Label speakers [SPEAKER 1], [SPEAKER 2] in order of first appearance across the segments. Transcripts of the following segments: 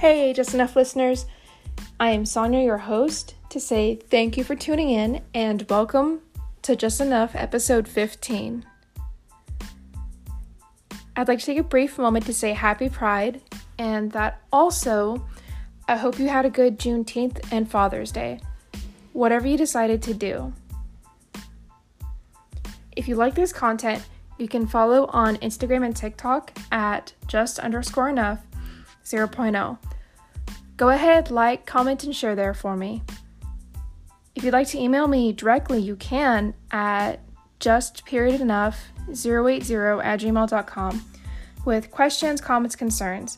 [SPEAKER 1] Hey, Just Enough listeners. I am Sonia, your host, to say thank you for tuning in and welcome to Just Enough episode 15. I'd like to take a brief moment to say happy Pride and that also I hope you had a good Juneteenth and Father's Day, whatever you decided to do. If you like this content, you can follow on Instagram and TikTok at just underscore enough 0.0. Go ahead, like, comment, and share there for me. If you'd like to email me directly, you can at just period enough 080 at gmail.com with questions, comments, concerns.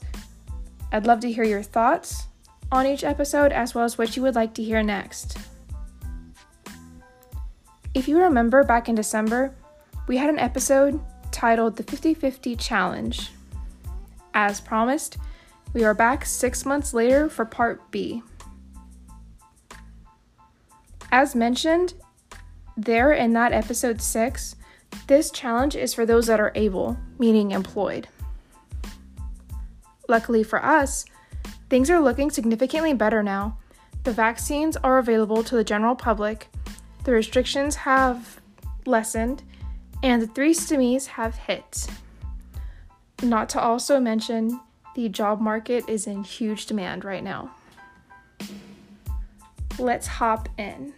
[SPEAKER 1] I'd love to hear your thoughts on each episode as well as what you would like to hear next. If you remember back in December, we had an episode titled The 50 50 Challenge. As promised, we are back six months later for part B. As mentioned, there in that episode 6, this challenge is for those that are able, meaning employed. Luckily for us, things are looking significantly better now. The vaccines are available to the general public, the restrictions have lessened, and the three stimmies have hit. Not to also mention, the job market is in huge demand right now. Let's hop in.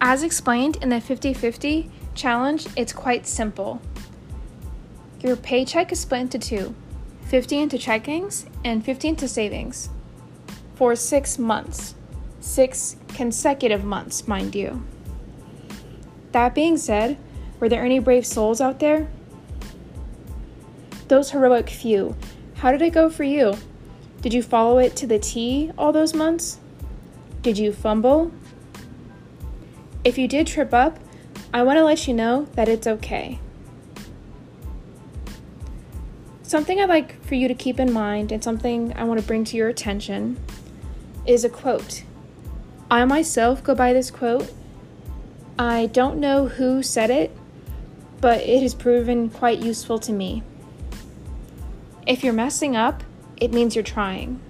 [SPEAKER 1] As explained in the 50 50 challenge, it's quite simple. Your paycheck is split into two 50 into checkings and 50 into savings for six months. Six consecutive months, mind you. That being said, were there any brave souls out there? Those heroic few, how did it go for you? Did you follow it to the T all those months? Did you fumble? If you did trip up, I want to let you know that it's okay. Something I'd like for you to keep in mind and something I want to bring to your attention is a quote. I myself go by this quote. I don't know who said it, but it has proven quite useful to me. If you're messing up, it means you're trying.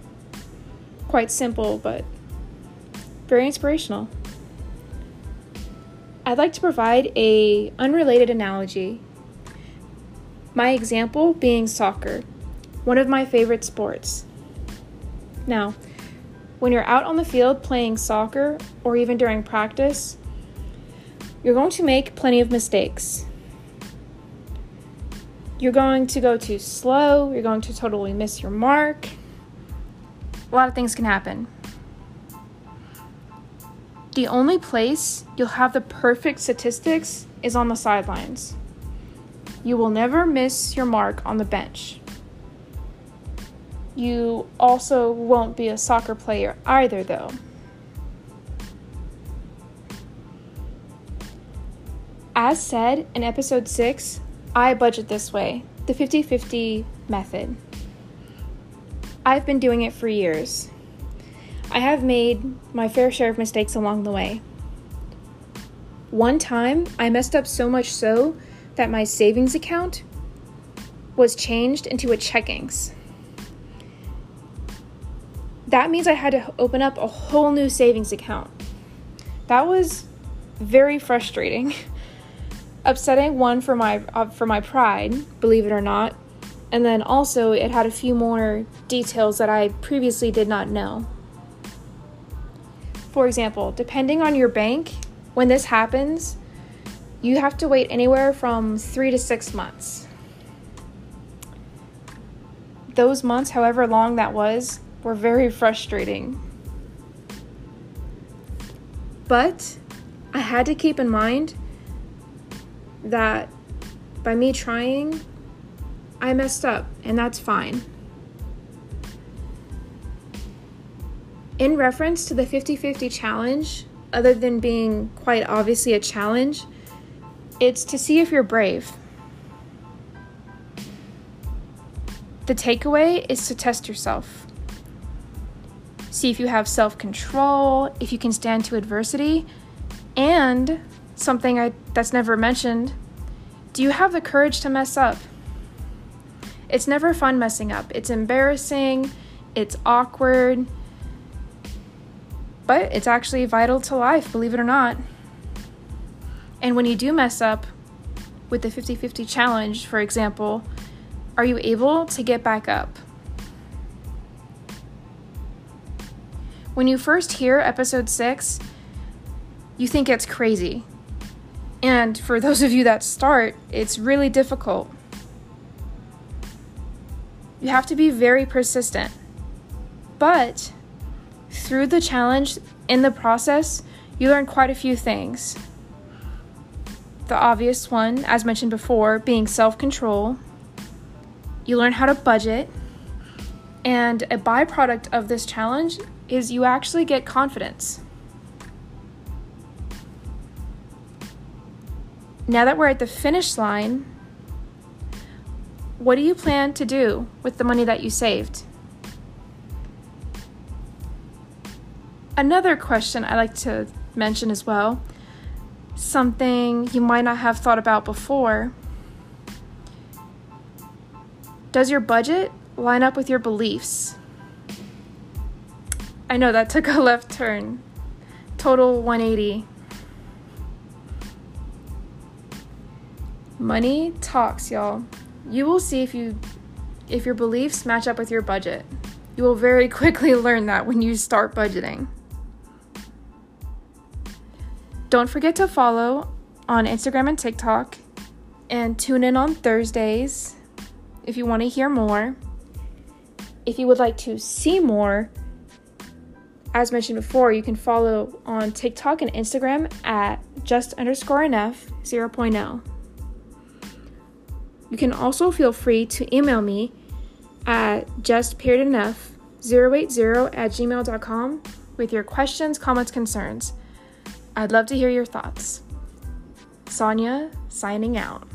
[SPEAKER 1] Quite simple, but very inspirational. I'd like to provide a unrelated analogy. My example being soccer, one of my favorite sports. Now, when you're out on the field playing soccer or even during practice, you're going to make plenty of mistakes. You're going to go too slow, you're going to totally miss your mark. A lot of things can happen. The only place you'll have the perfect statistics is on the sidelines. You will never miss your mark on the bench. You also won't be a soccer player either, though. As said in episode 6, I budget this way the 50 50 method. I've been doing it for years. I have made my fair share of mistakes along the way. One time, I messed up so much so that my savings account was changed into a checkings. That means I had to open up a whole new savings account. That was very frustrating. Upsetting one for my uh, for my pride, believe it or not. And then also it had a few more details that I previously did not know. For example, depending on your bank, when this happens, you have to wait anywhere from three to six months. Those months, however long that was, were very frustrating. But I had to keep in mind that by me trying, I messed up, and that's fine. In reference to the 50 50 challenge, other than being quite obviously a challenge, it's to see if you're brave. The takeaway is to test yourself. See if you have self control, if you can stand to adversity, and something I, that's never mentioned do you have the courage to mess up? It's never fun messing up. It's embarrassing, it's awkward, but it's actually vital to life, believe it or not. And when you do mess up with the 50 50 challenge, for example, are you able to get back up? When you first hear episode 6, you think it's crazy. And for those of you that start, it's really difficult. You have to be very persistent. But through the challenge, in the process, you learn quite a few things. The obvious one, as mentioned before, being self control. You learn how to budget. And a byproduct of this challenge is you actually get confidence. Now that we're at the finish line, what do you plan to do with the money that you saved? Another question I like to mention as well, something you might not have thought about before. Does your budget line up with your beliefs? I know that took a left turn. Total 180. Money talks, y'all. You will see if you if your beliefs match up with your budget. You will very quickly learn that when you start budgeting. Don't forget to follow on Instagram and TikTok and tune in on Thursdays if you want to hear more. If you would like to see more, as mentioned before, you can follow on TikTok and Instagram at just underscore enough 0.0. You can also feel free to email me at justperiodenough080 at gmail.com with your questions, comments, concerns. I'd love to hear your thoughts. Sonia signing out.